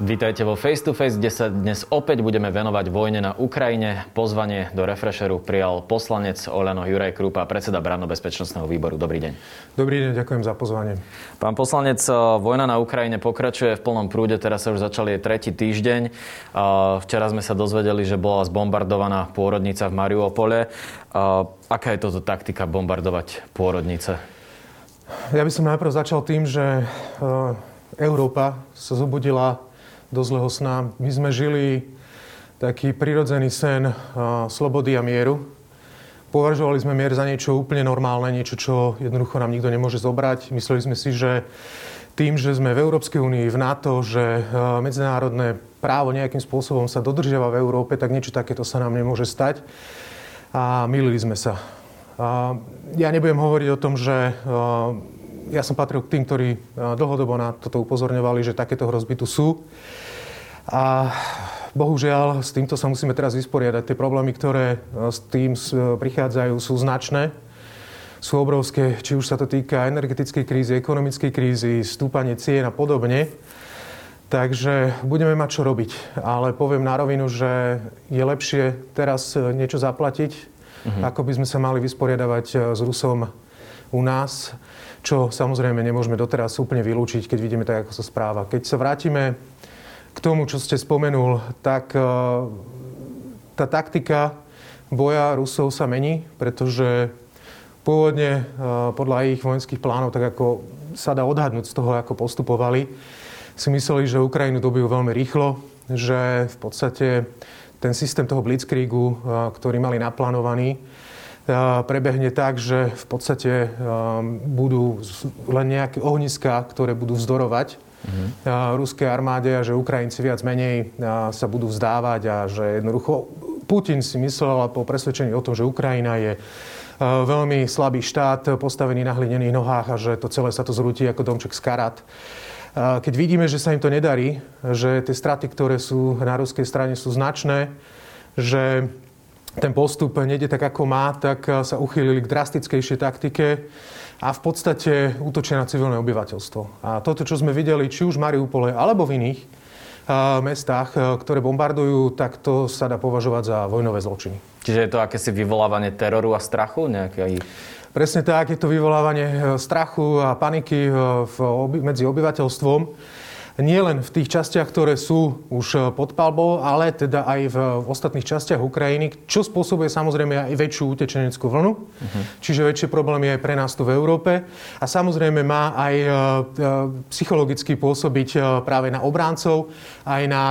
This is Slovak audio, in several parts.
Vítajte vo Face to Face, kde sa dnes opäť budeme venovať vojne na Ukrajine. Pozvanie do Refresheru prijal poslanec Oleno Juraj Krupa, predseda Branno-bezpečnostného výboru. Dobrý deň. Dobrý deň, ďakujem za pozvanie. Pán poslanec, vojna na Ukrajine pokračuje v plnom prúde, teraz sa už začali jej tretí týždeň. Včera sme sa dozvedeli, že bola zbombardovaná pôrodnica v Mariupole. Aká je toto taktika bombardovať pôrodnice? Ja by som najprv začal tým, že Európa sa zobudila do zlého sna. My sme žili taký prirodzený sen slobody a mieru. Považovali sme mier za niečo úplne normálne, niečo, čo jednoducho nám nikto nemôže zobrať. Mysleli sme si, že tým, že sme v Európskej únii, v NATO, že medzinárodné právo nejakým spôsobom sa dodržiava v Európe, tak niečo takéto sa nám nemôže stať. A milili sme sa. Ja nebudem hovoriť o tom, že ja som patril k tým, ktorí dlhodobo na toto upozorňovali, že takéto hrozby tu sú. A bohužiaľ, s týmto sa musíme teraz vysporiadať. Tie problémy, ktoré s tým prichádzajú, sú značné sú obrovské, či už sa to týka energetickej krízy, ekonomickej krízy, stúpanie cien a podobne. Takže budeme mať čo robiť. Ale poviem na rovinu, že je lepšie teraz niečo zaplatiť, uh-huh. ako by sme sa mali vysporiadavať s Rusom u nás čo samozrejme nemôžeme doteraz úplne vylúčiť, keď vidíme tak, ako sa správa. Keď sa vrátime k tomu, čo ste spomenul, tak e, tá taktika boja Rusov sa mení, pretože pôvodne e, podľa ich vojenských plánov, tak ako sa dá odhadnúť z toho, ako postupovali, si mysleli, že Ukrajinu dobijú veľmi rýchlo, že v podstate ten systém toho blitzkriegu, e, ktorý mali naplánovaný, prebehne tak, že v podstate budú len nejaké ohniská, ktoré budú vzdorovať mm-hmm. ruskej armáde a že Ukrajinci viac menej sa budú vzdávať a že jednoducho Putin si myslel po presvedčení o tom, že Ukrajina je veľmi slabý štát, postavený na hlinených nohách a že to celé sa to zrúti ako domček z karat. Keď vidíme, že sa im to nedarí, že tie straty, ktoré sú na ruskej strane sú značné, že ten postup nejde tak, ako má, tak eh, sa uchýlili k drastickejšej taktike a v podstate útočia na civilné obyvateľstvo. A toto, čo sme videli, či už v Mariupole, alebo v iných eh, mestách, eh, ktoré bombardujú, tak to sa dá považovať za vojnové zločiny. Čiže je to akési vyvolávanie teroru a strachu? Nejaký... Presne tak, je to vyvolávanie strachu a paniky medzi obyvateľstvom nie len v tých častiach, ktoré sú už e, pod palbou, ale teda aj v ostatných častiach Ukrajiny, čo spôsobuje samozrejme aj väčšiu utečeneckú vlnu, uh-huh. čiže väčšie problémy aj pre nás tu v Európe. A samozrejme má aj e, e, psychologicky pôsobiť práve na obráncov, aj na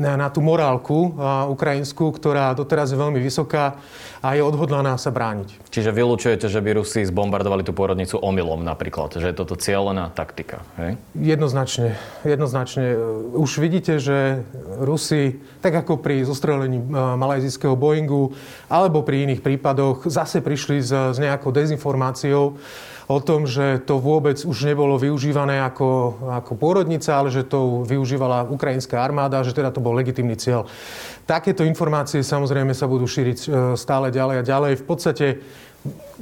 na, na tú morálku ukrajinskú, ktorá doteraz je veľmi vysoká a je odhodlaná sa brániť. Čiže vylúčujete, že by Rusi zbombardovali tú pôrodnicu omylom napríklad, že je toto cieľená taktika, hej? Jednoznačne, jednoznačne. Už vidíte, že Rusi, tak ako pri zostrelení malajzijského Boeingu alebo pri iných prípadoch, zase prišli s, s nejakou dezinformáciou, o tom, že to vôbec už nebolo využívané ako, ako pôrodnica, ale že to využívala ukrajinská armáda, že teda to bol legitimný cieľ. Takéto informácie samozrejme sa budú šíriť e, stále ďalej a ďalej. V podstate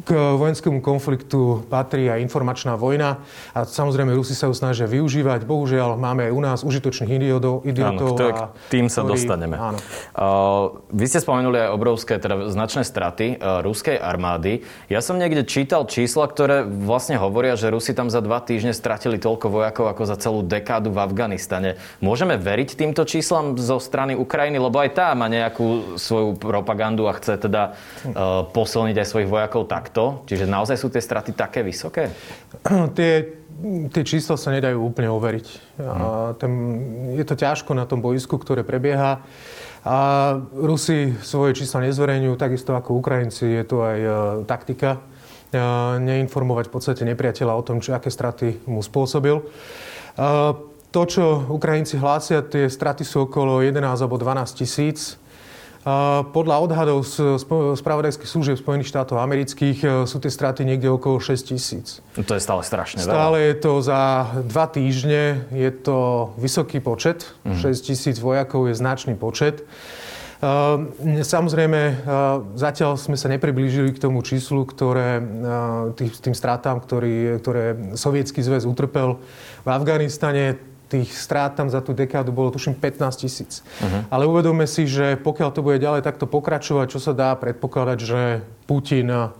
k vojenskému konfliktu patrí aj informačná vojna a samozrejme Rusi sa ju snažia využívať. Bohužiaľ máme aj u nás užitočných idiotov. idiotov áno, a tým sa ktorý, dostaneme. Áno. Uh, vy ste spomenuli aj obrovské, teda značné straty uh, ruskej armády. Ja som niekde čítal čísla, ktoré vlastne hovoria, že Rusi tam za dva týždne stratili toľko vojakov ako za celú dekádu v Afganistane. Môžeme veriť týmto číslam zo strany Ukrajiny, lebo aj tá má nejakú svoju propagandu a chce teda uh, posilniť aj svojich vojakov tak takto? Čiže naozaj sú tie straty také vysoké? tie, tie čísla sa nedajú úplne overiť. Hmm. A ten, je to ťažko na tom boisku, ktoré prebieha. A Rusi svoje čísla nezverejňujú, takisto ako Ukrajinci. Je to aj uh, taktika uh, neinformovať v podstate nepriateľa o tom, či aké straty mu spôsobil. Uh, to, čo Ukrajinci hlásia, tie straty sú okolo 11 alebo 12 tisíc Podľa odhadov z spravodajských služieb Spojených štátov amerických e, sú tie straty niekde okolo 6 tisíc. To je stále strašne veľa. Stále je to za dva týždne, je to vysoký počet. Mm. 6 tisíc vojakov je značný počet. Samozrejme, zatiaľ sme sa nepriblížili k tomu číslu, ktoré, tým, tým stratám, ktorý, ktoré Sovietský zväz utrpel v Afganistane tých strát tam za tú dekádu bolo tuším 15 tisíc. Uh-huh. Ale uvedome si, že pokiaľ to bude ďalej takto pokračovať, čo sa dá predpokladať, že Putin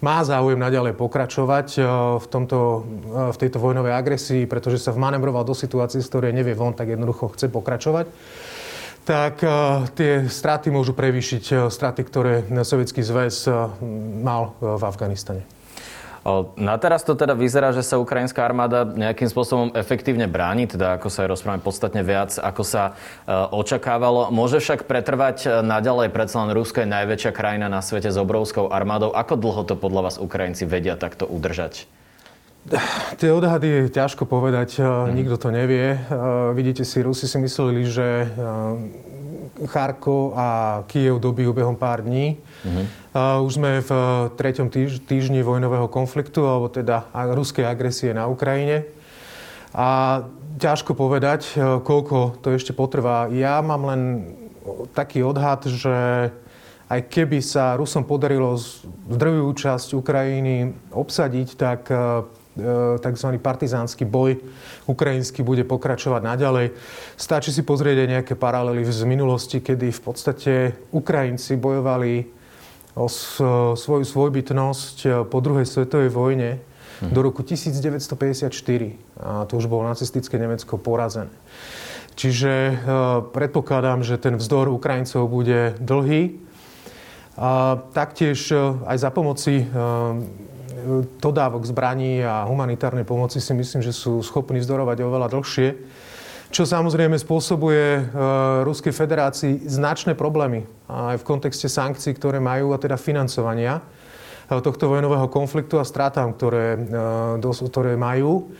má záujem naďalej pokračovať eh, v, tomto, eh, v tejto vojnovej agresii, pretože sa vmanevroval do situácie, z ktorej nevie von, tak jednoducho chce pokračovať tak eh, tie straty môžu prevýšiť straty, ktoré Sovietský zväz mal v Afganistane. Na teraz to teda vyzerá, že sa ukrajinská armáda nejakým spôsobom efektívne bráni, teda ako sa aj rozprávame podstatne viac, ako sa e, očakávalo. Môže však pretrvať e, naďalej, predsa len Rusko je najväčšia krajina na svete s obrovskou armádou. Ako dlho to podľa vás Ukrajinci vedia takto udržať? Tie odhady je ťažko povedať, mm. nikto to nevie. Vidíte si, Rusi si mysleli, že Charkov a Kiev dobijú behom pár dní. Mm-hmm. Už sme v treťom týždni vojnového konfliktu, alebo teda ruskej agresie na Ukrajine. A ťažko povedať, e, koľko to ešte potrvá. Ja mám len taký odhad, že aj keby sa Rusom podarilo zdrvivú časť Ukrajiny obsadiť, tak e, e, tzv. partizánsky boj ukrajinský bude pokračovať naďalej. Stačí si pozrieť aj nejaké paralely z minulosti, kedy v podstate Ukrajinci bojovali o svoju svojbytnosť e, po druhej svetovej vojne hm. do roku 1954. A to už bolo nacistické Nemecko porazené. Čiže e, predpokladám, že ten vzdor Ukrajincov bude dlhý. A taktiež e, aj za pomoci dodávok zbraní a humanitárnej pomoci si myslím, že sú schopní vzdorovať oveľa dlhšie čo samozrejme spôsobuje e, Ruskej federácii značné problémy aj v kontexte sankcií, ktoré majú a teda financovania e, tohto vojnového konfliktu a stratám, ktoré, e, ktoré majú.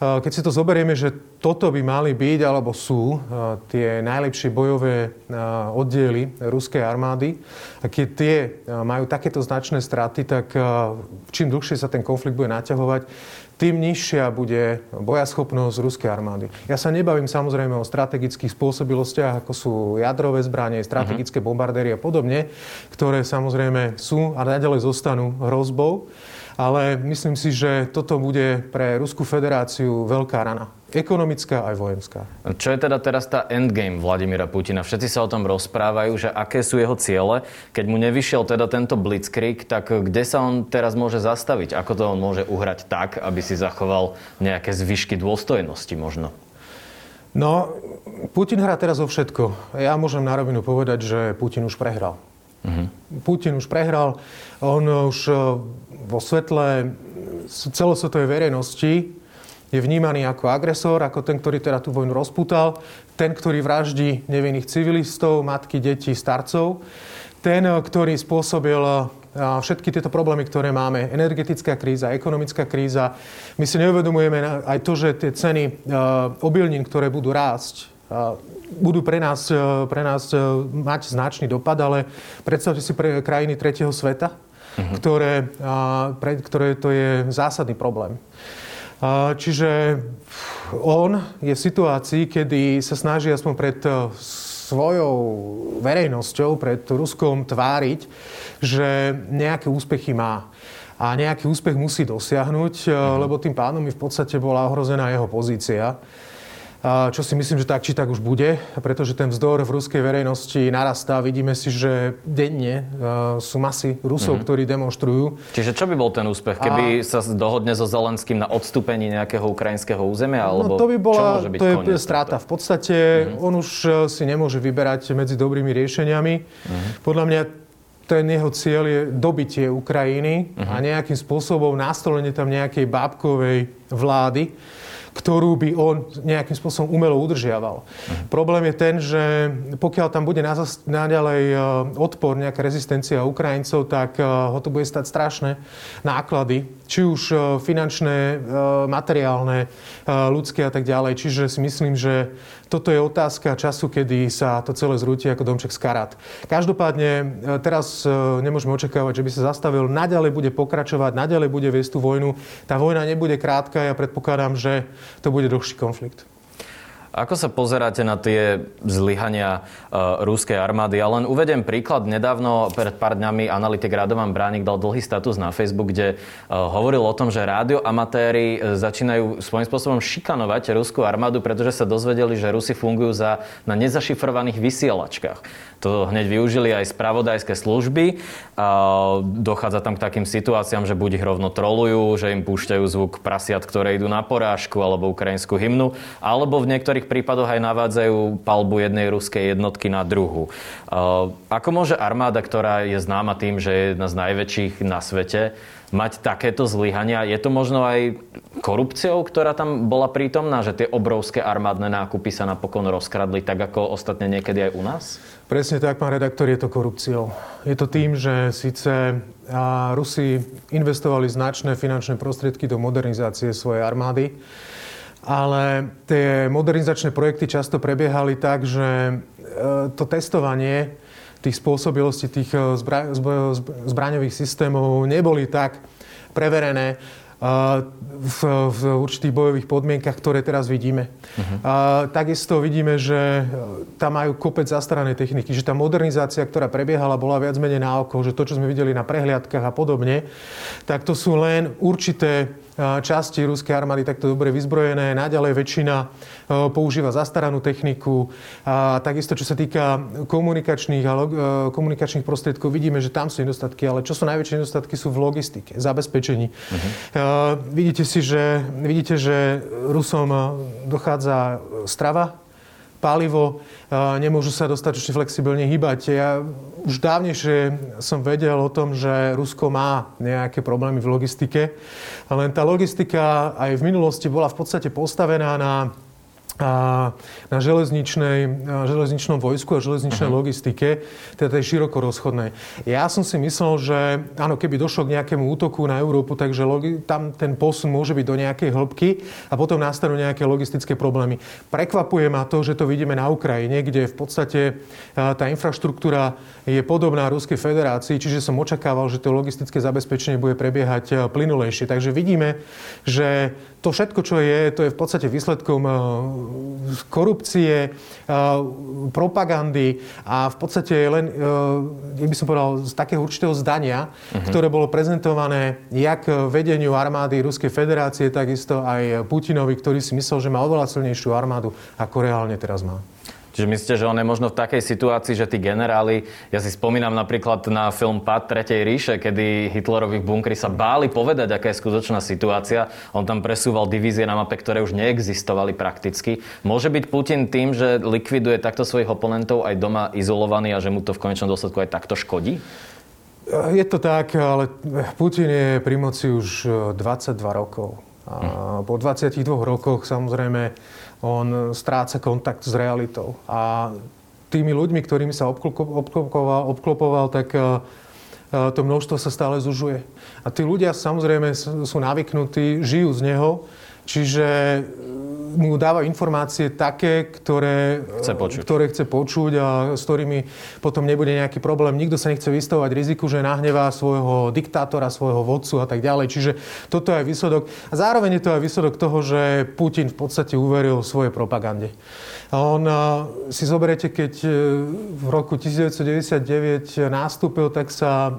Keď si to zoberieme, že toto by mali byť, alebo sú tie najlepšie bojové oddiely ruskej armády, a keď tie majú takéto značné straty, tak čím dlhšie sa ten konflikt bude naťahovať, tým nižšia bude bojaschopnosť ruskej armády. Ja sa nebavím samozrejme o strategických spôsobilostiach, ako sú jadrové zbranie, strategické mhm. bombardéry a podobne, ktoré samozrejme sú a naďalej zostanú hrozbou ale myslím si, že toto bude pre Ruskú federáciu veľká rana. Ekonomická aj vojenská. Čo je teda teraz tá endgame Vladimíra Putina? Všetci sa o tom rozprávajú, že aké sú jeho ciele. Keď mu nevyšiel teda tento blitzkrieg, tak kde sa on teraz môže zastaviť? Ako to on môže uhrať tak, aby si zachoval nejaké zvyšky dôstojnosti možno? No, Putin hrá teraz o všetko. Ja môžem na rovinu povedať, že Putin už prehral. Uh-huh. Putin už prehral. On už e, vo svetle celosvetovej verejnosti je vnímaný ako agresor, ako ten, ktorý teda tú vojnu rozputal, ten, ktorý vraždí nevinných civilistov, matky, deti, starcov, ten, e, ktorý spôsobil e, všetky tieto problémy, ktoré máme, energetická kríza, ekonomická kríza. My si neuvedomujeme aj to, že tie ceny obilnín, ktoré budú rásť, budú pre nás, e, pre nás e, mať značný dopad, ale predstavte si pre krajiny tretieho sveta, uh-huh. ktoré, pre ktoré to je zásadný problém. Čiže on je v situácii, kedy sa snaží aspoň pred e, svojou verejnosťou, pred Ruskom tváriť, že nejaké úspechy má a nejaký úspech musí dosiahnuť, uh-huh. lebo tým pánom v podstate bola ohrozená jeho pozícia čo si myslím, že tak či tak už bude, pretože ten vzdor v ruskej verejnosti narastá. Vidíme si, že denne sú masy Rusov, mm-hmm. ktorí demonstrujú. Čiže čo by bol ten úspech, keby a... sa dohodne so Zelenským na odstúpení nejakého ukrajinského územia? No, alebo no to by bola, to je strata. V podstate mm-hmm. on už e, si nemôže vyberať medzi dobrými riešeniami. Mm-hmm. Podľa mňa ten jeho cieľ je dobitie Ukrajiny uh-huh. a nejakým spôsobom nastolenie tam nejakej bábkovej vlády ktorú by on nejakým spôsobom umelo udržiaval. Uh-huh. Problém je ten, že pokiaľ tam bude naďalej e, odpor, nejaká rezistencia Ukrajincov, tak e, ho to bude stať strašné náklady, či už finančné, materiálne, ľudské a tak ďalej. Čiže si myslím, že toto je otázka času, kedy sa to celé zrúti ako domček z karát. Každopádne teraz nemôžeme očakávať, že by sa zastavil. Naďalej bude pokračovať, naďalej bude viesť tú vojnu. Tá vojna nebude krátka, ja predpokladám, že to bude dlhší konflikt. Ako sa pozeráte na tie zlyhania uh, ruskej armády? Ja len uvedem príklad. Nedávno, pred pár dňami, analytik Radovan Bránik dal dlhý status na Facebook, kde uh, hovoril o tom, že rádioamatéri uh, začínajú svojím spôsobom šikanovať ruskú armádu, pretože sa dozvedeli, že Rusi fungujú za, na nezašifrovaných vysielačkách. To hneď využili aj spravodajské služby. A dochádza tam k takým situáciám, že buď ich rovno trolujú, že im púšťajú zvuk prasiat, ktoré idú na porážku alebo ukrajinskú hymnu, alebo v niektorých prípadoch aj navádzajú palbu jednej ruskej jednotky na druhu. Ako môže armáda, ktorá je známa tým, že je jedna z najväčších na svete, mať takéto zlyhania. Je to možno aj korupciou, ktorá tam bola prítomná, že tie obrovské armádne nákupy sa napokon rozkradli, tak ako ostatne niekedy aj u nás? Presne tak, pán redaktor, je to korupciou. Je to tým, že síce Rusi investovali značné finančné prostriedky do modernizácie svojej armády, ale tie modernizačné projekty často prebiehali tak, že e, to testovanie tých spôsobilostí tých e, zbra- zbraňových systémov neboli tak preverené, v, v určitých bojových podmienkach, ktoré teraz vidíme. Uh-huh. A, takisto vidíme, že tam majú kopec zastaranej techniky, že tá modernizácia, ktorá prebiehala, bola viac menej na oko, že to, čo sme videli na prehliadkách a podobne, tak to sú len určité časti ruskej armády takto dobre vyzbrojené. Naďalej väčšina e, používa zastaranú techniku. A takisto, čo sa týka komunikačných, a e, komunikačných prostriedkov, vidíme, že tam sú nedostatky, ale čo sú najväčšie nedostatky sú v logistike, zabezpečení. Uh-huh. Vidíte si, že, vidíte, že Rusom dochádza strava, palivo, nemôžu sa dostatočne flexibilne hýbať. Ja už dávnejšie som vedel o tom, že Rusko má nejaké problémy v logistike, len tá logistika aj v minulosti bola v podstate postavená na na železničnej, železničnom vojsku a železničnej uh-huh. logistike, teda tej široko rozchodnej. Ja som si myslel, že áno, keby došlo k nejakému útoku na Európu, takže logi- tam ten posun môže byť do nejakej hĺbky a potom nastanú nejaké logistické problémy. Prekvapuje ma to, že to vidíme na Ukrajine, kde v podstate tá infraštruktúra je podobná Ruskej federácii, čiže som očakával, že to logistické zabezpečenie bude prebiehať plynulejšie. Takže vidíme, že to všetko, čo je, to je v podstate výsledkom korupcie, propagandy a v podstate len, jak by som povedal, z takého určitého zdania, uh-huh. ktoré bolo prezentované jak vedeniu armády Ruskej federácie, takisto aj Putinovi, ktorý si myslel, že má oveľa silnejšiu armádu, ako reálne teraz má. Čiže myslíte, že on je možno v takej situácii, že tí generáli, ja si spomínam napríklad na film Pad Tretej ríše, kedy Hitlerovi v sa báli povedať, aká je skutočná situácia. On tam presúval divízie na mape, ktoré už neexistovali prakticky. Môže byť Putin tým, že likviduje takto svojich oponentov aj doma izolovaný a že mu to v konečnom dôsledku aj takto škodí? Je to tak, ale Putin je pri moci už 22 rokov. A po 22 rokoch samozrejme on stráca kontakt s realitou. A tými ľuďmi, ktorými sa obklopoval, obklopoval tak e, e, to množstvo sa stále zužuje. A tí ľudia samozrejme sú navyknutí, žijú z neho, čiže mu dáva informácie také, ktoré chce počuť. ktoré chce počuť a s ktorými potom nebude nejaký problém. Nikto sa nechce vystavovať riziku, že nahnevá svojho diktátora, svojho vodcu a tak ďalej. Čiže toto je aj výsledok. A zároveň je to aj výsledok toho, že Putin v podstate uveril svojej propagande. A on si zoberiete, keď e, v roku 1999 nastúpil, tak sa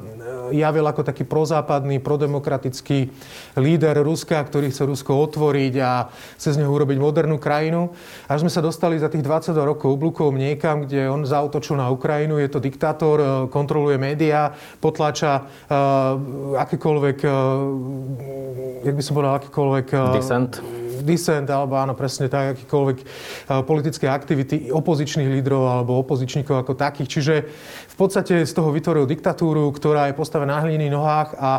javil ako taký prozápadný, prodemokratický líder Ruska, ktorý chce Rusko otvoriť a chce z neho urobiť modernú krajinu. Až sme sa dostali za tých 22 rokov oblúkov niekam, kde on zautočil na Ukrajinu. Je to diktátor, e, kontroluje médiá, potláča uh, akékoľvek, uh, jak by som povedal, akékoľvek... Uh, Dissent disent, alebo áno, presne tak, akýkoľvek politické aktivity opozičných lídrov alebo opozičníkov ako takých. Čiže v podstate z toho vytvoril diktatúru, ktorá je postavená na hliných nohách a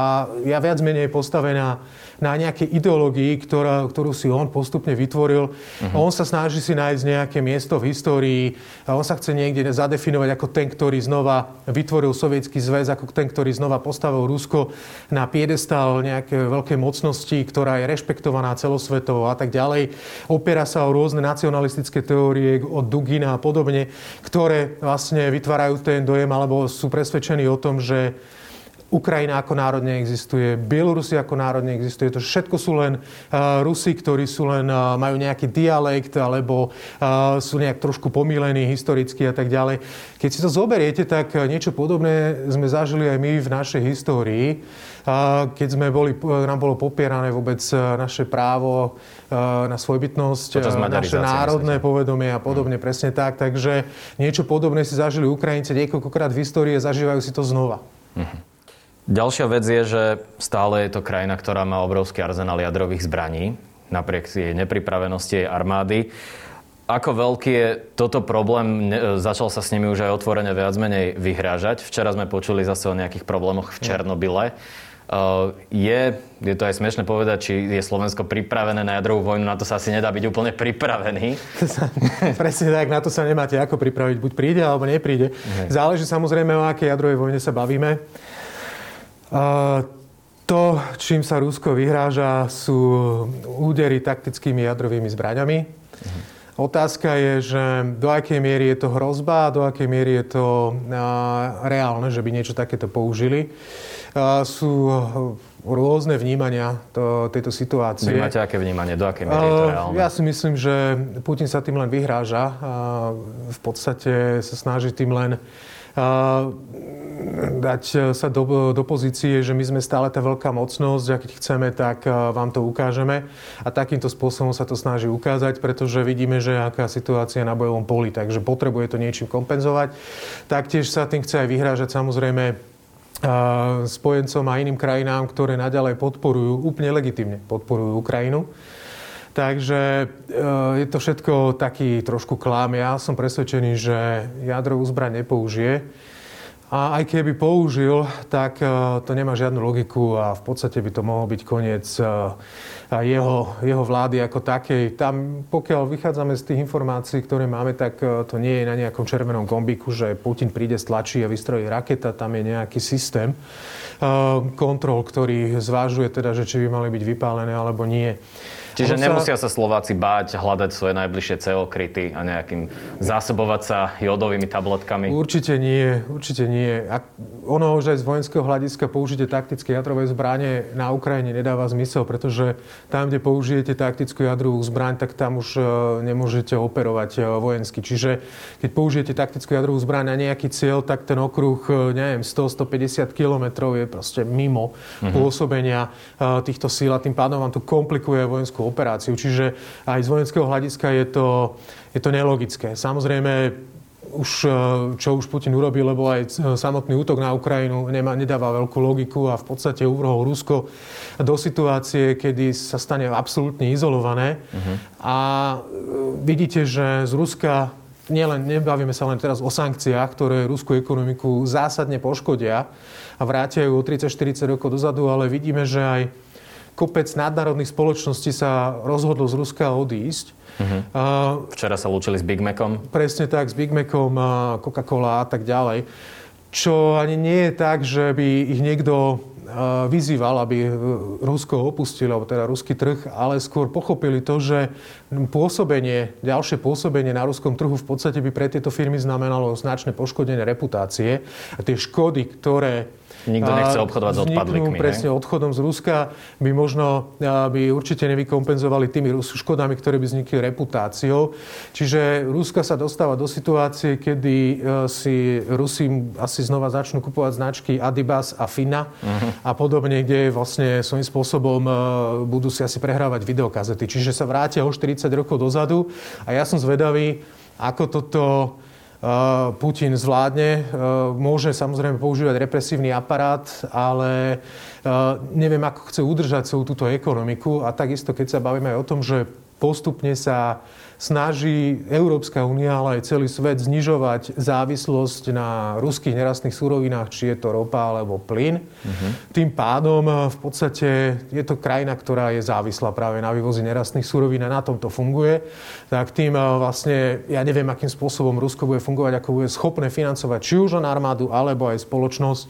ja viac menej postavená na nejakej ideológii, ktorá, ktorú si on postupne vytvoril. Uh-huh. On sa snaží si nájsť nejaké miesto v histórii. A on sa chce niekde zadefinovať ako ten, ktorý znova vytvoril Sovietský zväz, ako ten, ktorý znova postavil Rusko na piedestal nejaké veľké mocnosti, ktorá je rešpektovaná celosvetovo a tak ďalej. Opiera sa o rôzne nacionalistické teórie od Dugina a podobne, ktoré vlastne vytvárajú ten dojem alebo sú presvedčení o tom, že Ukrajina ako národ neexistuje, Bielorusi ako národ neexistuje. To všetko sú len uh, Rusi, ktorí sú len, uh, majú nejaký dialekt alebo uh, sú nejak trošku pomílení historicky a tak ďalej. Keď si to zoberiete, tak niečo podobné sme zažili aj my v našej histórii. Keď sme boli, nám bolo popierané vôbec naše právo na svojbytnosť, naše národné povedomie a podobne, hmm. presne tak. Takže niečo podobné si zažili Ukrajinci niekoľkokrát v histórii a zažívajú si to znova. Hmm. Ďalšia vec je, že stále je to krajina, ktorá má obrovský arzenál jadrových zbraní, napriek jej nepripravenosti jej armády. Ako veľký je toto problém? Začal sa s nimi už aj otvorene viac menej vyhrážať. Včera sme počuli zase o nejakých problémoch v Černobyle. Uh, je, je to aj smiešne povedať, či je Slovensko pripravené na jadrovú vojnu, na to sa asi nedá byť úplne pripravený. Presne tak, na to sa nemáte ako pripraviť. Buď príde, alebo nepríde. Záleží samozrejme, o akej jadrovej vojne sa bavíme. To, čím sa Rusko vyhráža, sú údery taktickými jadrovými zbraňami. Mhm. Otázka je, že do akej miery je to hrozba a do akej miery je to reálne, že by niečo takéto použili. Sú rôzne vnímania to, tejto situácie. Vy máte aké vnímanie? Do akej miery je to reálne? Ja si myslím, že Putin sa tým len vyhráža. V podstate sa snaží tým len dať e, sa do, do pozície, že my sme stále tá veľká mocnosť a keď chceme, tak e, vám to ukážeme. A takýmto spôsobom sa to snaží ukázať, pretože vidíme, že aká situácia na bojovom poli, takže potrebuje to niečím kompenzovať. Taktiež sa tým chce aj vyhrážať samozrejme e, spojencom a iným krajinám, ktoré naďalej podporujú, úplne legitimne podporujú Ukrajinu. Takže je to všetko taký trošku klám. Ja som presvedčený, že jadrovú zbraň nepoužije. A aj keby použil, tak e, to nemá žiadnu logiku a v podstate by to mohol byť koniec e, jeho, jeho vlády ako takej. Tam, pokiaľ vychádzame z tých informácií, ktoré máme, tak to nie je na nejakom červenom kombiku, že Putin príde, stlačí a vystrojí raketa. Tam je nejaký systém kontrol, ktorý zvážuje teda, že či by mali byť vypálené alebo nie. Čiže sa... nemusia sa Slováci báť hľadať svoje najbližšie CO kryty a nejakým zásobovať sa jodovými tabletkami? Určite nie, určite nie. Ak ono už aj z vojenského hľadiska použitie taktické jadrové zbranie na Ukrajine nedáva zmysel, pretože tam, kde použijete taktickú jadrovú zbraň, tak tam už e, nemôžete operovať e, vojensky. Čiže keď použijete taktickú jadrovú zbraň na nejaký cieľ, tak ten okruh, e, neviem, 100-150 kilometrov je proste mimo uh-huh. pôsobenia týchto síl a tým pádom vám to komplikuje vojenskú operáciu. Čiže aj z vojenského hľadiska je to, je to nelogické. Samozrejme, už, e, čo už Putin urobil, lebo aj samotný útok na Ukrajinu nemá, nedáva veľkú logiku a v podstate uvrhol Rusko do situácie, kedy sa stane absolútne izolované. Uh-huh. A e, vidíte, že z Ruska nielen, nebavíme sa len teraz o sankciách, ktoré ruskú ekonomiku zásadne poškodia a vrátia ju o 30-40 rokov dozadu, ale vidíme, že aj kopec nadnárodných spoločností sa rozhodlo z Ruska odísť. Uh-huh. Včera sa lúčili s Big Macom. Presne tak, s Big Macom, Coca-Cola a tak ďalej. Čo ani nie je tak, že by ich niekto vyzýval, aby Rusko opustili, alebo teda ruský trh, ale skôr pochopili to, že pôsobenie, ďalšie pôsobenie na ruskom trhu v podstate by pre tieto firmy znamenalo značné poškodenie reputácie a tie škody, ktoré Nikto nechce obchodovať s odpadlíkmi. Presne odchodom z Ruska by možno by určite nevykompenzovali tými škodami, ktoré by vznikli reputáciou. Čiže Ruska sa dostáva do situácie, kedy e, si Rusi asi znova začnú kupovať značky Adibas a Fina uh-huh. a podobne, kde vlastne svojím spôsobom e, budú si asi prehrávať videokazety. Čiže sa vrátia o 40 rokov dozadu a ja som zvedavý, ako toto Putin zvládne. Môže samozrejme používať represívny aparát, ale neviem, ako chce udržať celú túto ekonomiku. A takisto, keď sa bavíme aj o tom, že postupne sa snaží Európska únia, ale aj celý svet znižovať závislosť na ruských nerastných súrovinách, či je to ropa alebo plyn. Uh-huh. Tým pádom v podstate je to krajina, ktorá je závislá práve na vývozi nerastných súrovín a na tom to funguje. Tak tým vlastne, ja neviem, akým spôsobom Rusko bude fungovať, ako bude schopné financovať či už len armádu, alebo aj spoločnosť.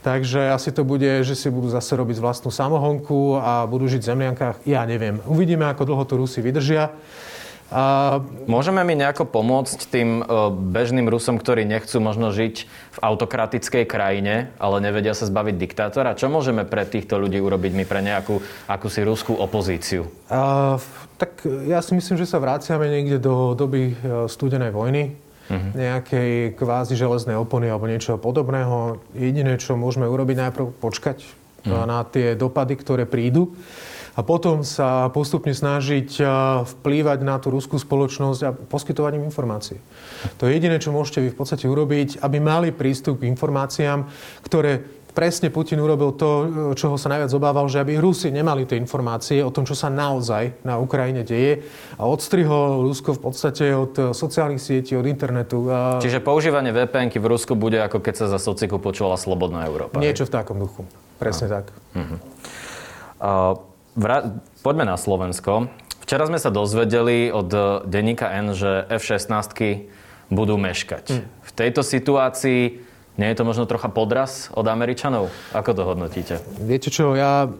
Takže asi to bude, že si budú zase robiť vlastnú samohonku a budú žiť v zemliankách. Ja neviem. Uvidíme, ako dlho to Rusi vydržia. A... Môžeme mi nejako pomôcť tým e, bežným Rusom, ktorí nechcú možno žiť v autokratickej krajine, ale nevedia sa zbaviť diktátora? Čo môžeme pre týchto ľudí urobiť my pre nejakú akúsi ruskú opozíciu? A, tak ja si myslím, že sa vraciame niekde do doby e, studenej vojny, uh-huh. nejakej kvázi železnej opony alebo niečo podobného. Jediné, čo môžeme urobiť, najprv počkať uh-huh. na tie dopady, ktoré prídu a potom sa postupne snažiť vplývať na tú ruskú spoločnosť a poskytovať im informácie. To je jediné, čo môžete vy v podstate urobiť, aby mali prístup k informáciám, ktoré presne Putin urobil to, čoho sa najviac obával, že aby Rusi nemali tie informácie o tom, čo sa naozaj na Ukrajine deje a odstrihol Rusko v podstate od sociálnych sietí, od internetu. Čiže používanie vpn v Rusku bude ako keď sa za sociku počula Slobodná Európa. Niečo v takom duchu. Presne no. tak. Uh-huh. Uh, Vra- Poďme na Slovensko. Včera sme sa dozvedeli od denníka N, že F-16 budú meškať. Mm. V tejto situácii nie je to možno trocha podraz od Američanov? Ako to hodnotíte? Viete čo, ja...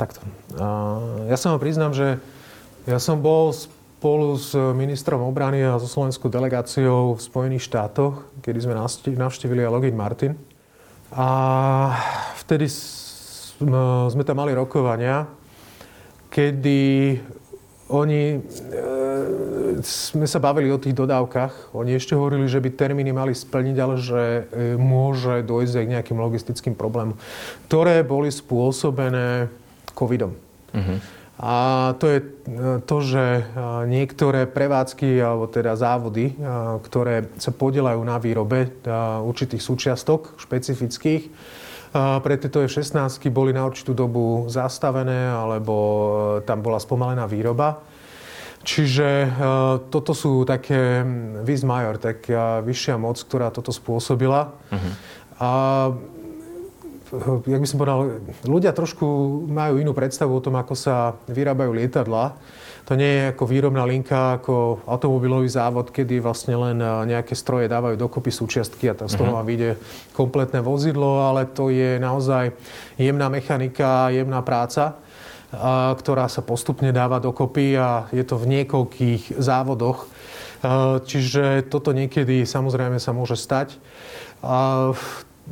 Takto. Ja sa vám priznám, že ja som bol spolu s ministrom obrany a so slovenskou delegáciou v Spojených štátoch, kedy sme navštívili Lockheed Martin. A vtedy sme tam mali rokovania kedy oni, e, sme sa bavili o tých dodávkach. Oni ešte hovorili, že by termíny mali splniť, ale že e, môže dojsť aj k nejakým logistickým problémom, ktoré boli spôsobené covidom. Uh-huh. A to je e, to, že e, niektoré prevádzky, alebo teda závody, e, ktoré sa podielajú na výrobe určitých súčiastok špecifických, pre tieto F-16 boli na určitú dobu zastavené alebo e, tam bola spomalená výroba. Čiže e, toto sú také vis major, taká vyššia moc, ktorá toto spôsobila. Uh-huh. A jak by som povedal, ľudia trošku majú inú predstavu o tom, ako sa vyrábajú lietadla. To nie je ako výrobná linka, ako automobilový závod, kedy vlastne len e, nejaké stroje dávajú dokopy súčiastky a z toho mhm. vám vyjde kompletné vozidlo, ale to je naozaj jemná mechanika, jemná práca ktorá sa postupne dáva dokopy a je to v niekoľkých závodoch. Čiže toto niekedy samozrejme sa môže stať.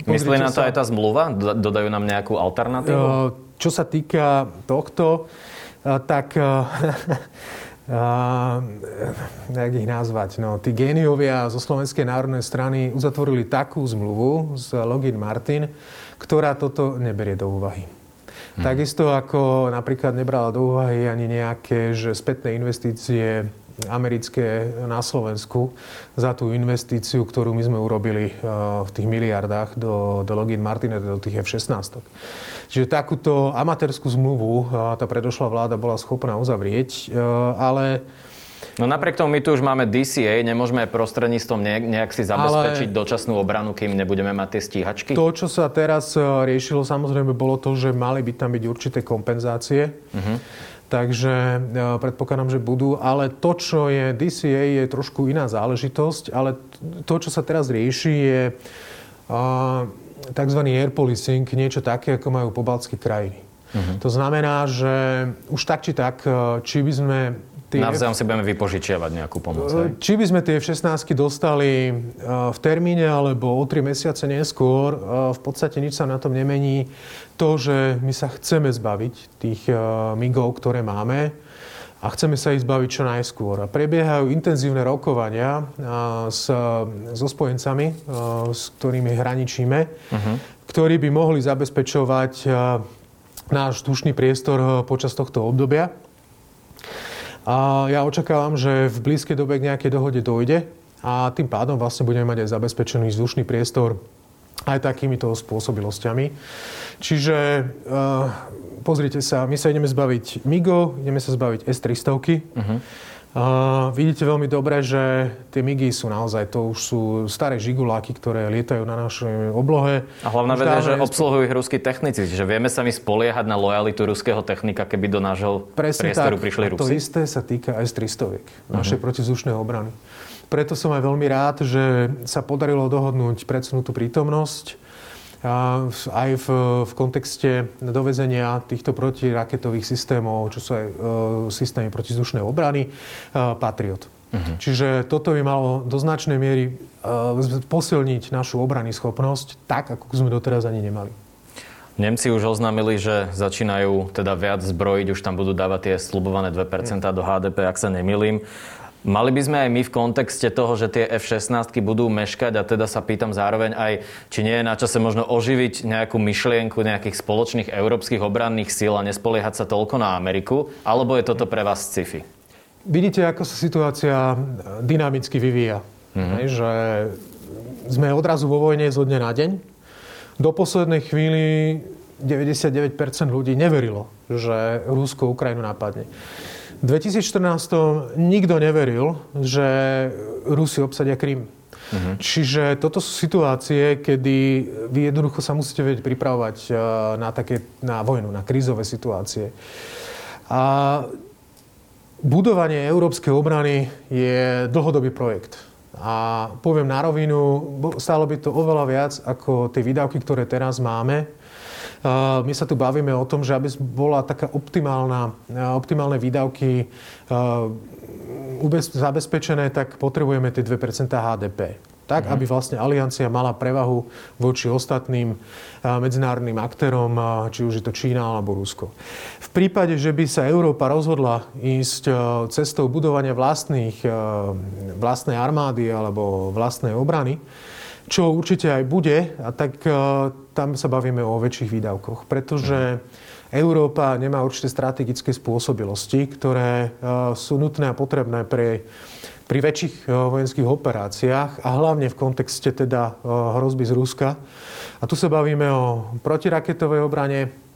Myslí na to sa... aj tá zmluva? Dodajú nám nejakú alternatívu? Čo sa týka tohto, tak jak ich nazvať, no, tí géniovia zo Slovenskej národnej strany uzatvorili takú zmluvu s Lockheed Martin, ktorá toto neberie do úvahy. Hmm. Takisto ako napríklad nebrala do úvahy ani nejaké že spätné investície americké na Slovensku za tú investíciu, ktorú my sme urobili v tých miliardách do, do Lockheed Martin, do tých F-16. Čiže takúto amatérskú zmluvu tá predošlá vláda bola schopná uzavrieť, e, ale No napriek tomu my tu už máme DCA, nemôžeme prostredníctvom nejak, si zabezpečiť Ale dočasnú obranu, kým nebudeme mať tie stíhačky? To, čo sa teraz riešilo, samozrejme bolo to, že mali by tam byť určité kompenzácie. Uh-huh. Takže e, predpokladám, že budú. Ale to, čo je DCA, je trošku iná záležitosť. Ale to, čo sa teraz rieši, je tzv. air policing, niečo také, ako majú pobaltské krajiny. Uh-huh. To znamená, že už tak či tak, e, či by sme Tie Navzájom si budeme vypožičiavať nejakú pomoc. Hej? Či by sme tie F-16 dostali e, v termíne alebo o 3 mesiace neskôr, e, v podstate nič sa na tom nemení. To, že my sa chceme zbaviť tých migov, ktoré máme, a chceme sa ich zbaviť čo najskôr. A prebiehajú intenzívne rokovania s, so spojencami, s ktorými hraničíme, uh-huh. ktorí by mohli zabezpečovať náš dušný priestor počas tohto obdobia. A ja očakávam, že v blízkej dobe k nejakej dohode dojde a tým pádom vlastne budeme mať aj zabezpečený vzdušný priestor aj takýmito spôsobilosťami. Čiže uh, pozrite sa, my sa ideme zbaviť MIGO, ideme sa zbaviť S-300. Uh-huh. Uh, vidíte veľmi dobre, že tie MIGy sú naozaj, to už sú staré žiguláky, ktoré lietajú na našej oblohe. A hlavná vec je, že obsluhujú ich ruskí technici, že vieme sa my spoliehať na lojalitu ruského technika, keby do nášho Presne priestoru tak. prišli Rusi. to isté sa týka S-300, našej uh-huh. protizdušnej obrany. Preto som aj veľmi rád, že sa podarilo dohodnúť predsunutú prítomnosť aj v, v kontexte dovezenia týchto protiraketových systémov, čo sú aj e, systémy protizdušnej obrany, e, Patriot. Uh-huh. Čiže toto by malo do značnej miery e, posilniť našu obrany schopnosť tak, ako sme doteraz ani nemali. Nemci už oznámili, že začínajú teda viac zbrojiť, už tam budú dávať tie slubované 2% do HDP, ak sa nemilím. Mali by sme aj my v kontexte toho, že tie F-16 budú meškať a teda sa pýtam zároveň aj, či nie je na čase možno oživiť nejakú myšlienku nejakých spoločných európskych obranných síl a nespoliehať sa toľko na Ameriku, alebo je toto pre vás sci-fi? Vidíte, ako sa situácia dynamicky vyvíja. Mm-hmm. Hej, že sme odrazu vo vojne zo dňa na deň. Do poslednej chvíli 99% ľudí neverilo, že Rusko Ukrajinu napadne. V 2014 nikto neveril, že Rusi obsadia Krym. Uh-huh. Čiže toto sú situácie, kedy vy jednoducho sa musíte vedieť pripravovať eh, na, také, na vojnu, na krízové situácie. A budovanie európskej obrany je dlhodobý projekt. A poviem na rovinu, stálo by to oveľa viac ako tie výdavky, ktoré teraz máme my sa tu bavíme o tom, že aby bola taká optimálna, optimálne výdavky zabezpečené, tak potrebujeme tie 2% HDP tak, mhm. aby vlastne aliancia mala prevahu voči ostatným medzinárodným aktérom, či už je to Čína alebo Rusko. V prípade, že by sa Európa rozhodla ísť cestou budovania vlastných, vlastnej armády alebo vlastnej obrany, čo určite aj bude, a tak uh, tam sa bavíme o väčších výdavkoch, pretože Európa nemá určité strategické spôsobilosti, ktoré uh, sú nutné a potrebné pre, pri väčších uh, vojenských operáciách a hlavne v kontexte teda hrozby z Ruska. A tu sa bavíme o protiraketovej obrane,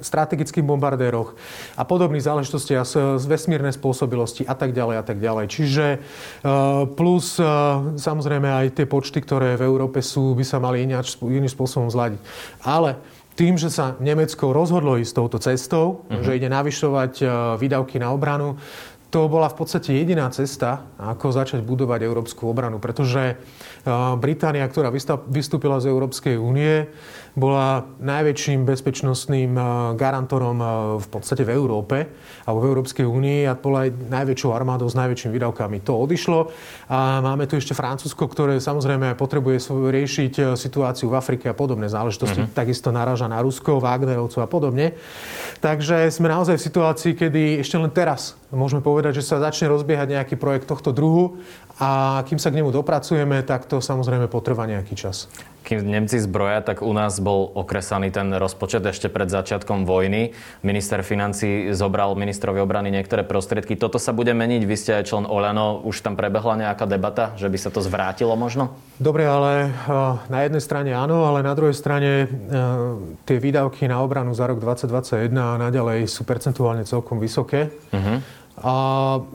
strategických bombardéroch a podobných záležitostiach z vesmírnej spôsobilosti a tak ďalej a tak ďalej. Čiže e, plus e, samozrejme aj tie počty, ktoré v Európe sú, by sa mali ináč, iným spôsobom zladiť. Ale tým, že sa Nemecko rozhodlo ísť touto cestou, uh-huh. že ide navyšovať e, výdavky na obranu, to bola v podstate jediná cesta, ako začať budovať európsku obranu, pretože Británia, ktorá vystúpila z Európskej únie, bola najväčším bezpečnostným eh, garantorom eh, v podstate v Európe alebo v Európskej únii a bola aj najväčšou armádou s najväčšími výdavkami. To odišlo a máme tu ešte Francúzsko, ktoré samozrejme potrebuje riešiť eh, situáciu v Afrike a podobné záležitosti. Mm-hmm. Takisto naráža na Rusko, Wagnerovcov a podobne. Takže sme naozaj v situácii, kedy ešte len teraz môžeme povedať, že sa začne rozbiehať nejaký projekt tohto druhu a kým sa k nemu dopracujeme, tak to samozrejme potrvá nejaký čas. Kým Nemci zbroja, tak u nás bol okresaný ten rozpočet ešte pred začiatkom vojny. Minister financí zobral ministrovi obrany niektoré prostriedky. Toto sa bude meniť? Vy ste aj člen Oľano. Už tam prebehla nejaká debata, že by sa to zvrátilo možno? Dobre, ale eh, na jednej strane áno, ale na druhej strane eh, tie výdavky na obranu za rok 2021 naďalej sú percentuálne celkom vysoké. Uh-huh. A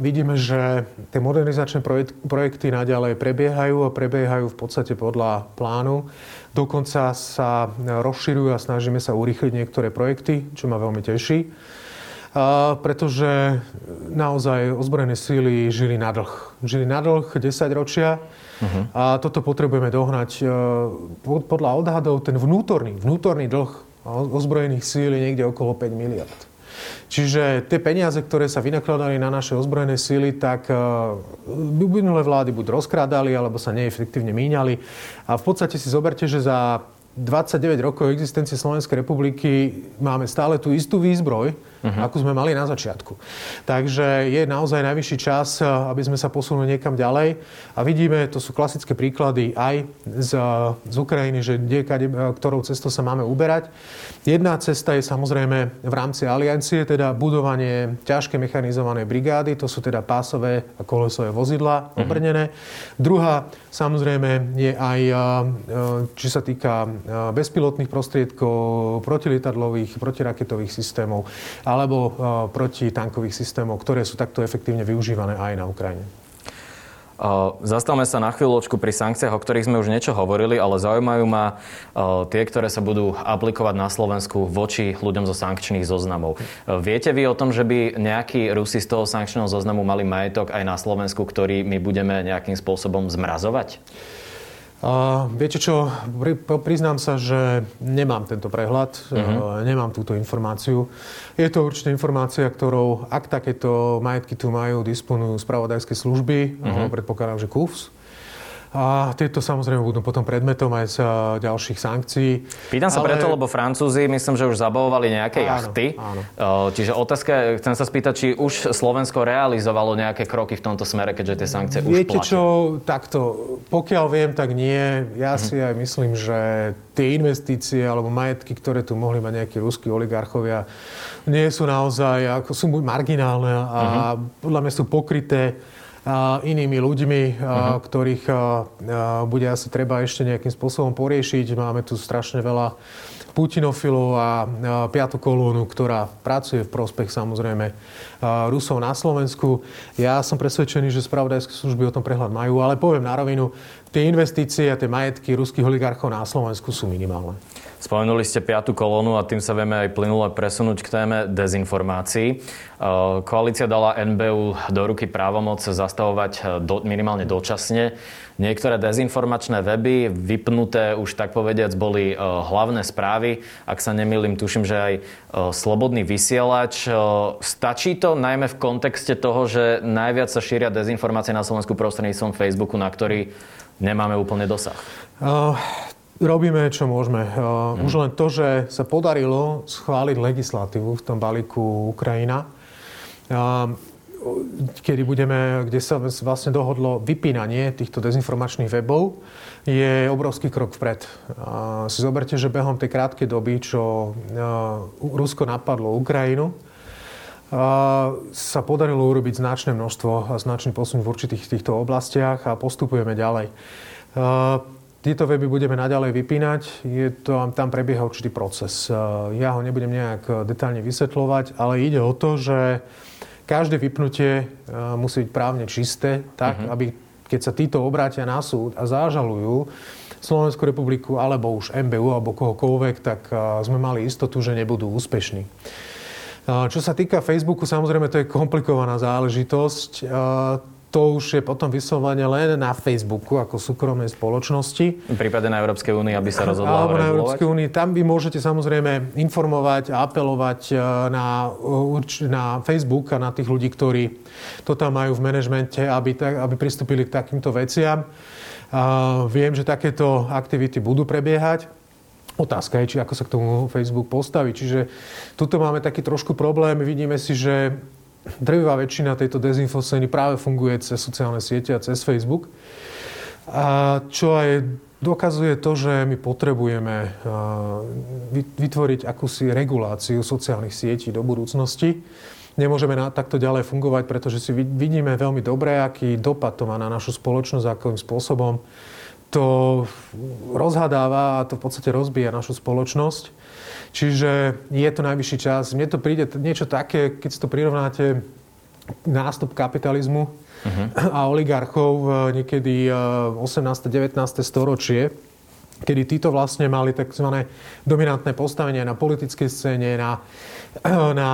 vidíme, že tie modernizačné projekty naďalej prebiehajú a prebiehajú v podstate podľa plánu. Dokonca sa rozširujú a snažíme sa urýchliť niektoré projekty, čo ma veľmi teší. A pretože naozaj ozbrojené síly žili na dlh. Žili na dlh 10 ročia uh-huh. a toto potrebujeme dohnať. E, podľa odhadov ten vnútorný, vnútorný dlh ozbrojených síl je niekde okolo 5 miliard. Čiže tie peniaze, ktoré sa vynakladali na naše ozbrojené síly, tak minulé vlády buď rozkrádali, alebo sa neefektívne míňali. A v podstate si zoberte, že za 29 rokov existencie Slovenskej republiky máme stále tú istú výzbroj, uh-huh. ako sme mali na začiatku. Takže je naozaj najvyšší čas, aby sme sa posunuli niekam ďalej. A vidíme, to sú klasické príklady aj z, z Ukrajiny, že kde, kade, ktorou cestou sa máme uberať. Jedna cesta je samozrejme v rámci aliancie, teda budovanie ťažké mechanizovanej brigády, to sú teda pásové a kolesové vozidla uh-huh. obrnené. Druhá samozrejme je aj, či sa týka bezpilotných prostriedkov, protilietadlových, protiraketových systémov. A alebo protitankových systémov, ktoré sú takto efektívne využívané aj na Ukrajine. Zastavme sa na chvíľočku pri sankciách, o ktorých sme už niečo hovorili, ale zaujímajú ma tie, ktoré sa budú aplikovať na Slovensku voči ľuďom zo sankčných zoznamov. Viete vy o tom, že by nejakí Rusi z toho sankčného zoznamu mali majetok aj na Slovensku, ktorý my budeme nejakým spôsobom zmrazovať? A viete čo, priznám sa, že nemám tento prehľad, uh-huh. nemám túto informáciu. Je to určite informácia, ktorou, ak takéto majetky tu majú, disponujú spravodajské služby, uh-huh. predpokladám, že KUFS, a tieto samozrejme budú potom predmetom aj z ďalších sankcií. Pýtam sa ale... preto, lebo Francúzi myslím, že už zabavovali nejaké áno, jachty. Áno. Čiže otázka, chcem sa spýtať, či už Slovensko realizovalo nejaké kroky v tomto smere, keďže tie sankcie Viete už Viete čo, takto, pokiaľ viem, tak nie. Ja uh-huh. si aj myslím, že tie investície alebo majetky, ktoré tu mohli mať nejakí ruskí oligarchovia, nie sú naozaj, ako sú marginálne a uh-huh. podľa mňa sú pokryté inými ľuďmi, uh-huh. ktorých bude asi treba ešte nejakým spôsobom poriešiť. Máme tu strašne veľa Putinofilov a piatu kolónu, ktorá pracuje v prospech samozrejme Rusov na Slovensku. Ja som presvedčený, že spravodajské služby o tom prehľad majú, ale poviem na rovinu, tie investície a tie majetky ruských oligarchov na Slovensku sú minimálne. Spomenuli ste piatu kolónu a tým sa vieme aj plynule presunúť k téme dezinformácií. E, koalícia dala NBU do ruky právomoc zastavovať e, do, minimálne dočasne. Niektoré dezinformačné weby vypnuté už tak povediac boli e, hlavné správy. Ak sa nemýlim, tuším, že aj slobodný vysielač. Stačí to najmä v kontexte toho, že najviac sa šíria dezinformácie na Slovensku prostredníctvom Facebooku, na ktorý nemáme úplne dosah? Uh, Robíme, čo môžeme. Mm. Už len to, že sa podarilo schváliť legislatívu v tom balíku Ukrajina, kedy budeme, kde sa vlastne dohodlo vypínanie týchto dezinformačných webov, je obrovský krok vpred. Si zoberte, že behom tej krátkej doby, čo Rusko napadlo Ukrajinu, sa podarilo urobiť značné množstvo a značný posun v určitých týchto oblastiach a postupujeme ďalej. Tieto weby budeme naďalej vypínať. Je to, tam prebieha určitý proces. E, ja ho nebudem nejak e, detálne vysvetľovať, ale ide o to, že každé vypnutie e, musí byť právne čisté, tak, uh-huh. aby keď sa títo obrátia na súd a zážalujú Slovenskú republiku alebo už MBU alebo kohokoľvek, tak sme mali istotu, že nebudú úspešní. Čo sa týka Facebooku, samozrejme to je komplikovaná záležitosť to už je potom vyslovene len na Facebooku ako súkromnej spoločnosti. V prípade na Európskej únii, aby sa rozhodla Alebo na Európskej únii. Tam vy môžete samozrejme informovať a apelovať e, na, na Facebook a na tých ľudí, ktorí to tam majú v manažmente, aby, aby pristúpili k takýmto veciam. A viem, že takéto aktivity budú prebiehať. Otázka je, či ako sa k tomu Facebook postaví. Čiže tuto máme taký trošku problém. Vidíme si, že drvivá väčšina tejto dezinfoscény práve funguje cez sociálne siete a cez Facebook. A čo aj dokazuje to, že my potrebujeme vytvoriť akúsi reguláciu sociálnych sietí do budúcnosti. Nemôžeme na, takto ďalej fungovať, pretože si vidíme veľmi dobre, aký dopad to má na našu spoločnosť, akým spôsobom to rozhadáva a to v podstate rozbíja našu spoločnosť. Čiže je to najvyšší čas. Mne to príde niečo také, keď si to prirovnáte nástup kapitalizmu uh-huh. a oligarchov niekedy 18. 19. storočie, kedy títo vlastne mali tzv. dominantné postavenie na politickej scéne, na na,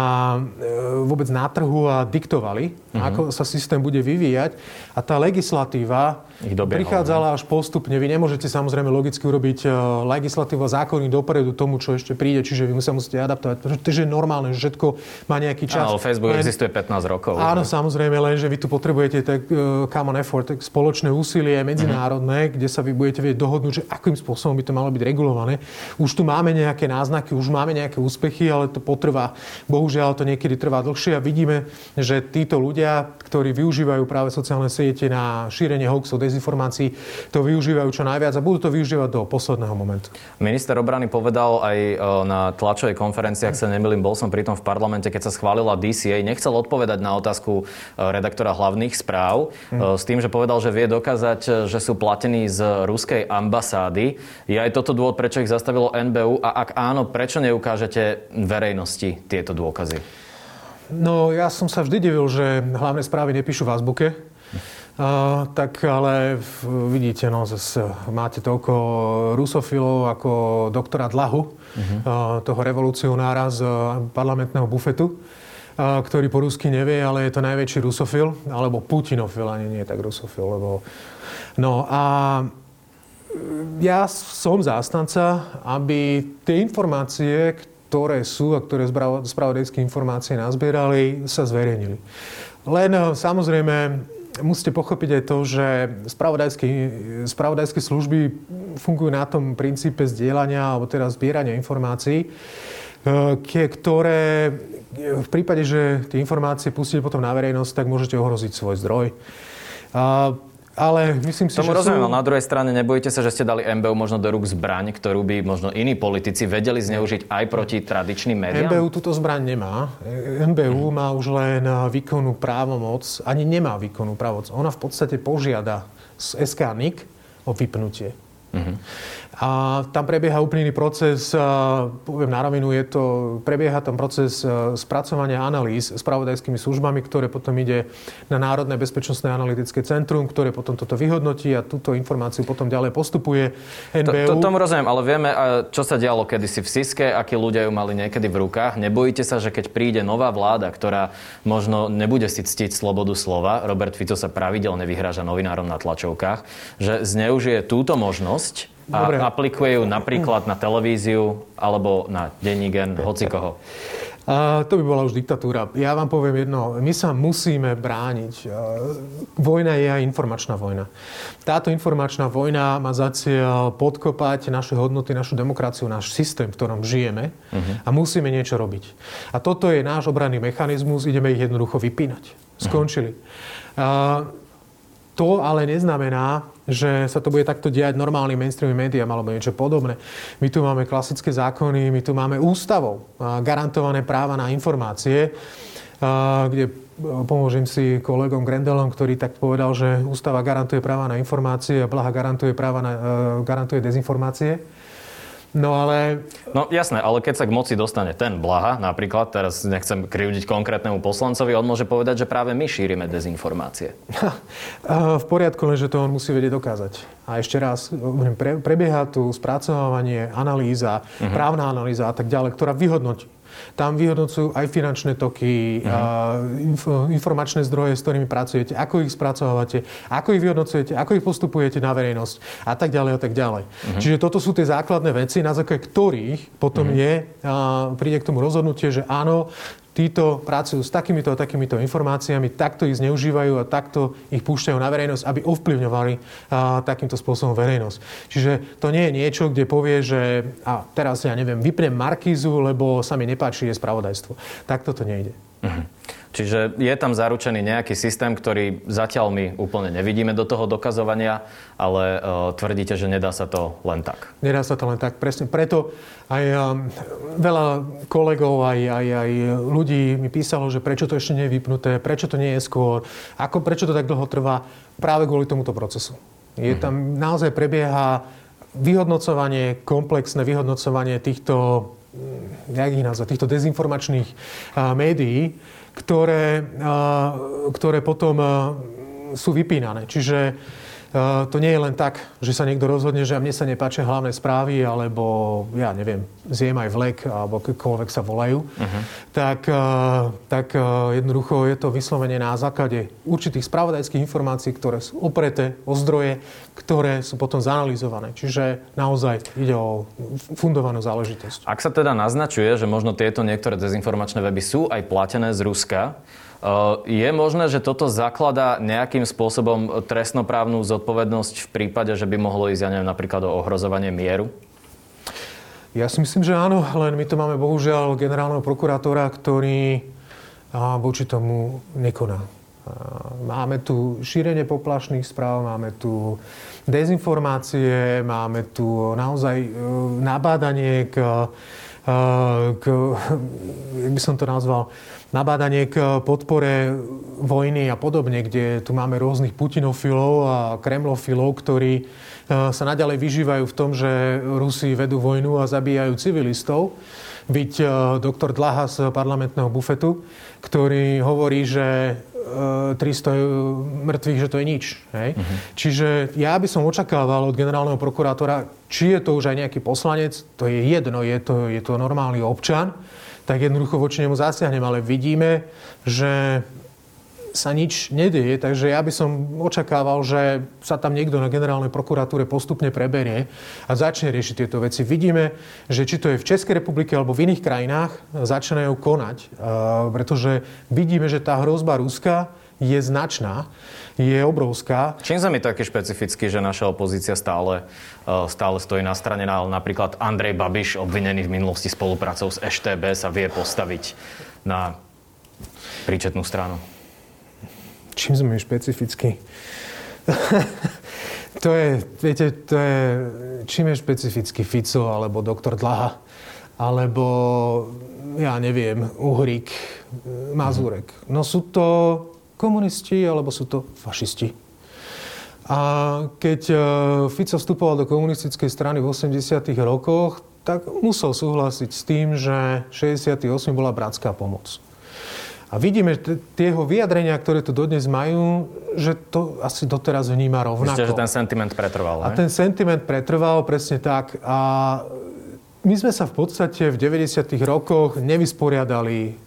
e, vôbec na trhu a diktovali, uh-huh. ako sa systém bude vyvíjať. A tá legislatíva prichádzala až postupne. Vy nemôžete samozrejme logicky urobiť e, legislatívu a zákony dopredu tomu, čo ešte príde, čiže vy sa musíte adaptovať. To je normálne, že všetko má nejaký čas. Ale Facebook len, existuje 15 rokov. Áno, ne? samozrejme, len že vy tu potrebujete tak uh, common effort, tak spoločné úsilie medzinárodné, uh-huh. kde sa vy budete vedieť dohodnúť, že akým spôsobom by to malo byť regulované. Už tu máme nejaké náznaky, už máme nejaké úspechy, ale to potrvá bohužiaľ to niekedy trvá dlhšie a vidíme, že títo ľudia, ktorí využívajú práve sociálne siete na šírenie hoaxov, dezinformácií, to využívajú čo najviac a budú to využívať do posledného momentu. Minister obrany povedal aj e, na tlačovej konferencii, ak sa nemýlim, bol som pri tom v parlamente, keď sa schválila DCA, nechcel odpovedať na otázku e, redaktora hlavných správ hmm. s tým, že povedal, že vie dokázať, že sú platení z ruskej ambasády. Je aj toto dôvod, prečo ich zastavilo NBU a ak áno, prečo neukážete verejnosti tieto dôkazy? No, ja som sa vždy divil, že hlavné správy nepíšu v azbuke. Uh, tak ale vidíte, no, zase máte toľko rusofilov ako doktora Dlahu, uh-huh. uh, toho revolucionára z parlamentného bufetu, ktorý po rusky nevie, ale je to najväčší rusofil, alebo putinofil, ani nie tak rusofil, lebo... No a ja som zástanca, aby tie informácie, ktoré sú a ktoré spravodajské informácie nazbierali, sa zverejnili. Len samozrejme musíte pochopiť aj to, že spravodajské služby fungujú na tom princípe zdieľania alebo teda zbierania informácií, e, ktoré v prípade, že tie informácie pustíte potom na verejnosť, tak môžete ohroziť svoj zdroj. Ale myslím si, Tomu že rozumiem, sú... na druhej strane nebojíte sa, že ste dali MBU možno do rúk zbraň, ktorú by možno iní politici vedeli zneužiť aj proti tradičným médiám? MBU túto zbraň nemá. MBU má už len výkonnú právomoc, ani nemá výkonnú právomoc. Ona v podstate požiada z SK NIK o vypnutie. Uh-huh. A tam prebieha úplný proces, poviem na rovinu, je to, prebieha tam proces spracovania analýz s pravodajskými službami, ktoré potom ide na Národné bezpečnostné analytické centrum, ktoré potom toto vyhodnotí a túto informáciu potom ďalej postupuje NBU. To, to, tomu rozumiem, ale vieme, čo sa dialo kedysi v Siske, akí ľudia ju mali niekedy v rukách. Nebojíte sa, že keď príde nová vláda, ktorá možno nebude si ctiť slobodu slova, Robert Fico sa pravidelne vyhráža novinárom na tlačovkách, že zneužije túto možnosť a Dobre. aplikuje ju napríklad na televíziu alebo na denní gen, hoci koho. A to by bola už diktatúra. Ja vám poviem jedno. My sa musíme brániť. Vojna je aj informačná vojna. Táto informačná vojna má za cieľ podkopať naše hodnoty, našu demokraciu, náš systém, v ktorom žijeme uh-huh. a musíme niečo robiť. A toto je náš obranný mechanizmus, ideme ich jednoducho vypínať. Skončili. Uh-huh. To ale neznamená, že sa to bude takto diať normálnym mainstream médiám alebo niečo podobné. My tu máme klasické zákony, my tu máme ústavou garantované práva na informácie, kde pomôžem si kolegom Grendelom, ktorý tak povedal, že ústava garantuje práva na informácie a Blaha garantuje, práva na, garantuje dezinformácie. No ale... No jasné, ale keď sa k moci dostane ten Blaha, napríklad, teraz nechcem krivdiť konkrétnemu poslancovi, on môže povedať, že práve my šírime dezinformácie. v poriadku, lenže to on musí vedieť dokázať. A ešte raz, prebieha tu spracovávanie, analýza, uh-huh. právna analýza a tak ďalej, ktorá vyhodnotí tam vyhodnocujú aj finančné toky, uh-huh. informačné zdroje, s ktorými pracujete, ako ich spracovávate, ako ich vyhodnocujete, ako ich postupujete na verejnosť a tak ďalej a tak ďalej. Uh-huh. Čiže toto sú tie základné veci, na základe ktorých potom uh-huh. je, a príde k tomu rozhodnutie, že áno, títo pracujú s takýmito a takýmito informáciami, takto ich zneužívajú a takto ich púšťajú na verejnosť, aby ovplyvňovali a, takýmto spôsobom verejnosť. Čiže to nie je niečo, kde povie, že a teraz ja neviem, vypnem Markízu, lebo sa mi nepáči je spravodajstvo. Takto to nejde. Uh-huh. Čiže je tam zaručený nejaký systém, ktorý zatiaľ my úplne nevidíme do toho dokazovania, ale uh, tvrdíte, že nedá sa to len tak. Nedá sa to len tak, presne. Preto aj um, veľa kolegov, aj, aj, aj ľudí mi písalo, že prečo to ešte nie je vypnuté, prečo to nie je skôr, ako, prečo to tak dlho trvá, práve kvôli tomuto procesu. Je mm-hmm. tam naozaj prebieha vyhodnocovanie, komplexné vyhodnocovanie týchto, jak ich nazvať, týchto dezinformačných médií, ktoré, ktoré potom sú vypínané. Čiže to nie je len tak, že sa niekto rozhodne, že mne sa nepáčia hlavné správy, alebo ja neviem, zjem aj vlek, alebo akokoľvek sa volajú, uh-huh. tak, tak jednoducho je to vyslovene na základe určitých spravodajských informácií, ktoré sú opreté o zdroje, ktoré sú potom zanalizované. Čiže naozaj ide o fundovanú záležitosť. Ak sa teda naznačuje, že možno tieto niektoré dezinformačné weby sú aj platené z Ruska, je možné, že toto zakladá nejakým spôsobom trestnoprávnu zodpovednosť v prípade, že by mohlo ísť, ja neviem, napríklad o ohrozovanie mieru? Ja si myslím, že áno, len my tu máme bohužiaľ generálneho prokurátora, ktorý voči tomu nekoná. Máme tu šírenie poplašných správ, máme tu dezinformácie, máme tu naozaj eh, nabádanie k, eh, k jak by som to nazval, nabádanie k podpore vojny a podobne, kde tu máme rôznych putinofilov a kremlofilov, ktorí e, sa naďalej vyžívajú v tom, že Rusi vedú vojnu a zabíjajú civilistov. byť e, doktor Dlaha z parlamentného bufetu, ktorý hovorí, že 300 e, mŕtvych, že to je nič. Hej? Uh-huh. Čiže ja by som očakával od generálneho prokurátora, či je to už aj nejaký poslanec, to je jedno, je to, je to normálny občan, tak jednoducho voči nemu zasiahnem, ale vidíme, že sa nič nedieje, takže ja by som očakával, že sa tam niekto na generálnej prokuratúre postupne preberie a začne riešiť tieto veci. Vidíme, že či to je v Českej republike alebo v iných krajinách, začínajú konať, pretože vidíme, že tá hrozba Ruska je značná, je obrovská. Čím sa mi taký špecificky, že naša opozícia stále, stále stojí na strane, ale napríklad Andrej Babiš, obvinený v minulosti spoluprácou s EŠTB, sa vie postaviť na príčetnú stranu? čím sme špecificky? to je, viete, to je, čím je špecificky Fico alebo doktor Dlaha, alebo ja neviem, Uhrik, Mazurek. No sú to komunisti alebo sú to fašisti. A keď e, Fico vstupoval do komunistickej strany v 80. rokoch, tak musel súhlasiť s tým, že 68 bola bratská pomoc. A vidíme že tie jeho vyjadrenia, ktoré tu dodnes majú, že to asi doteraz vníma rovnako. Myslíte, že ten sentiment pretrval, A ten sentiment pretrval presne tak. A my sme sa v podstate v 90. rokoch nevysporiadali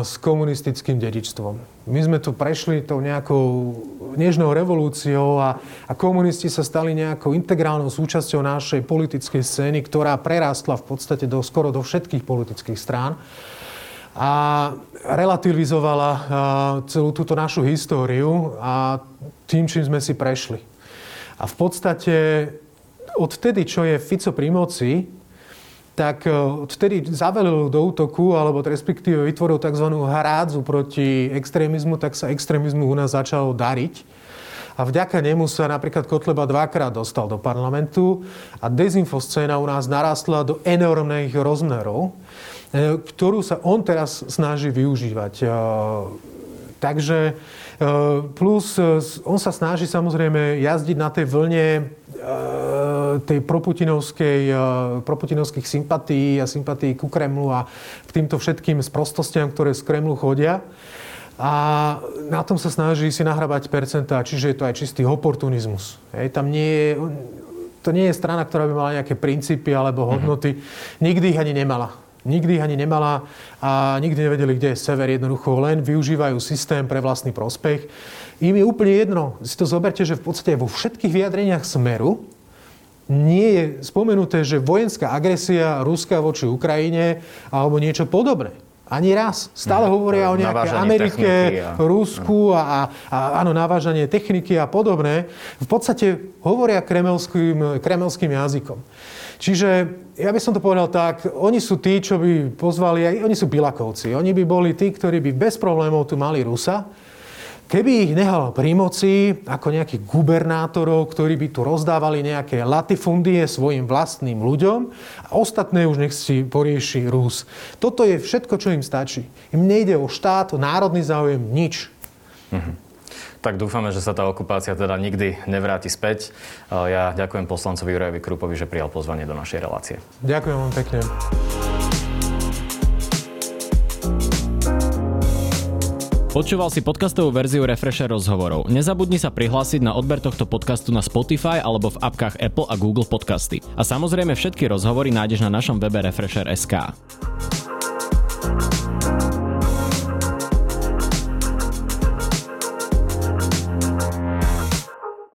s komunistickým dedičstvom. My sme tu prešli tou nejakou nežnou revolúciou a, a komunisti sa stali nejakou integrálnou súčasťou našej politickej scény, ktorá prerástla v podstate do, skoro do všetkých politických strán a relativizovala celú túto našu históriu a tým, čím sme si prešli. A v podstate odtedy, čo je Fico pri moci, tak e, odtedy zavelil do útoku, alebo respektíve vytvoril tzv. hrádzu proti extrémizmu, tak sa extrémizmu u nás začalo dariť. A vďaka nemu sa napríklad Kotleba dvakrát dostal do parlamentu a dezinfoscéna u nás narastla do enormných rozmerov. E, ktorú sa on teraz snaží využívať. E, takže e, plus on sa snaží samozrejme jazdiť na tej vlne tej proputinovskej, proputinovských sympatí a sympatí ku Kremlu a k týmto všetkým sprostostiam, ktoré z Kremlu chodia. A na tom sa snaží si nahrabať percentá, čiže je to aj čistý oportunizmus. Hej, tam nie je, to nie je strana, ktorá by mala nejaké princípy alebo hodnoty. Mm-hmm. Nikdy ich ani nemala. Nikdy ani nemala a nikdy nevedeli, kde je sever. Jednoducho len využívajú systém pre vlastný prospech. Im je úplne jedno. Si to zoberte, že v podstate vo všetkých vyjadreniach Smeru nie je spomenuté, že vojenská agresia Ruska voči Ukrajine alebo niečo podobné. Ani raz. Stále no, hovoria o nejakej Amerike, a... Rusku a, a, a áno, navážanie techniky a podobné. V podstate hovoria kremelským, kremelským jazykom. Čiže ja by som to povedal tak, oni sú tí, čo by pozvali, oni sú Bilakovci. Oni by boli tí, ktorí by bez problémov tu mali Rusa. Keby ich nehal pri moci ako nejakých gubernátorov, ktorí by tu rozdávali nejaké latifundie svojim vlastným ľuďom a ostatné už nech si porieši Rus. Toto je všetko, čo im stačí. Im nejde o štát, o národný záujem, nič. Mm-hmm. Tak dúfame, že sa tá okupácia teda nikdy nevráti späť. Ja ďakujem poslancovi Jurajovi Krupovi, že prijal pozvanie do našej relácie. Ďakujem vám pekne. Počúval si podcastovú verziu Refresher rozhovorov. Nezabudni sa prihlásiť na odber tohto podcastu na Spotify alebo v apkách Apple a Google Podcasty. A samozrejme všetky rozhovory nájdeš na našom webe Refresher.sk.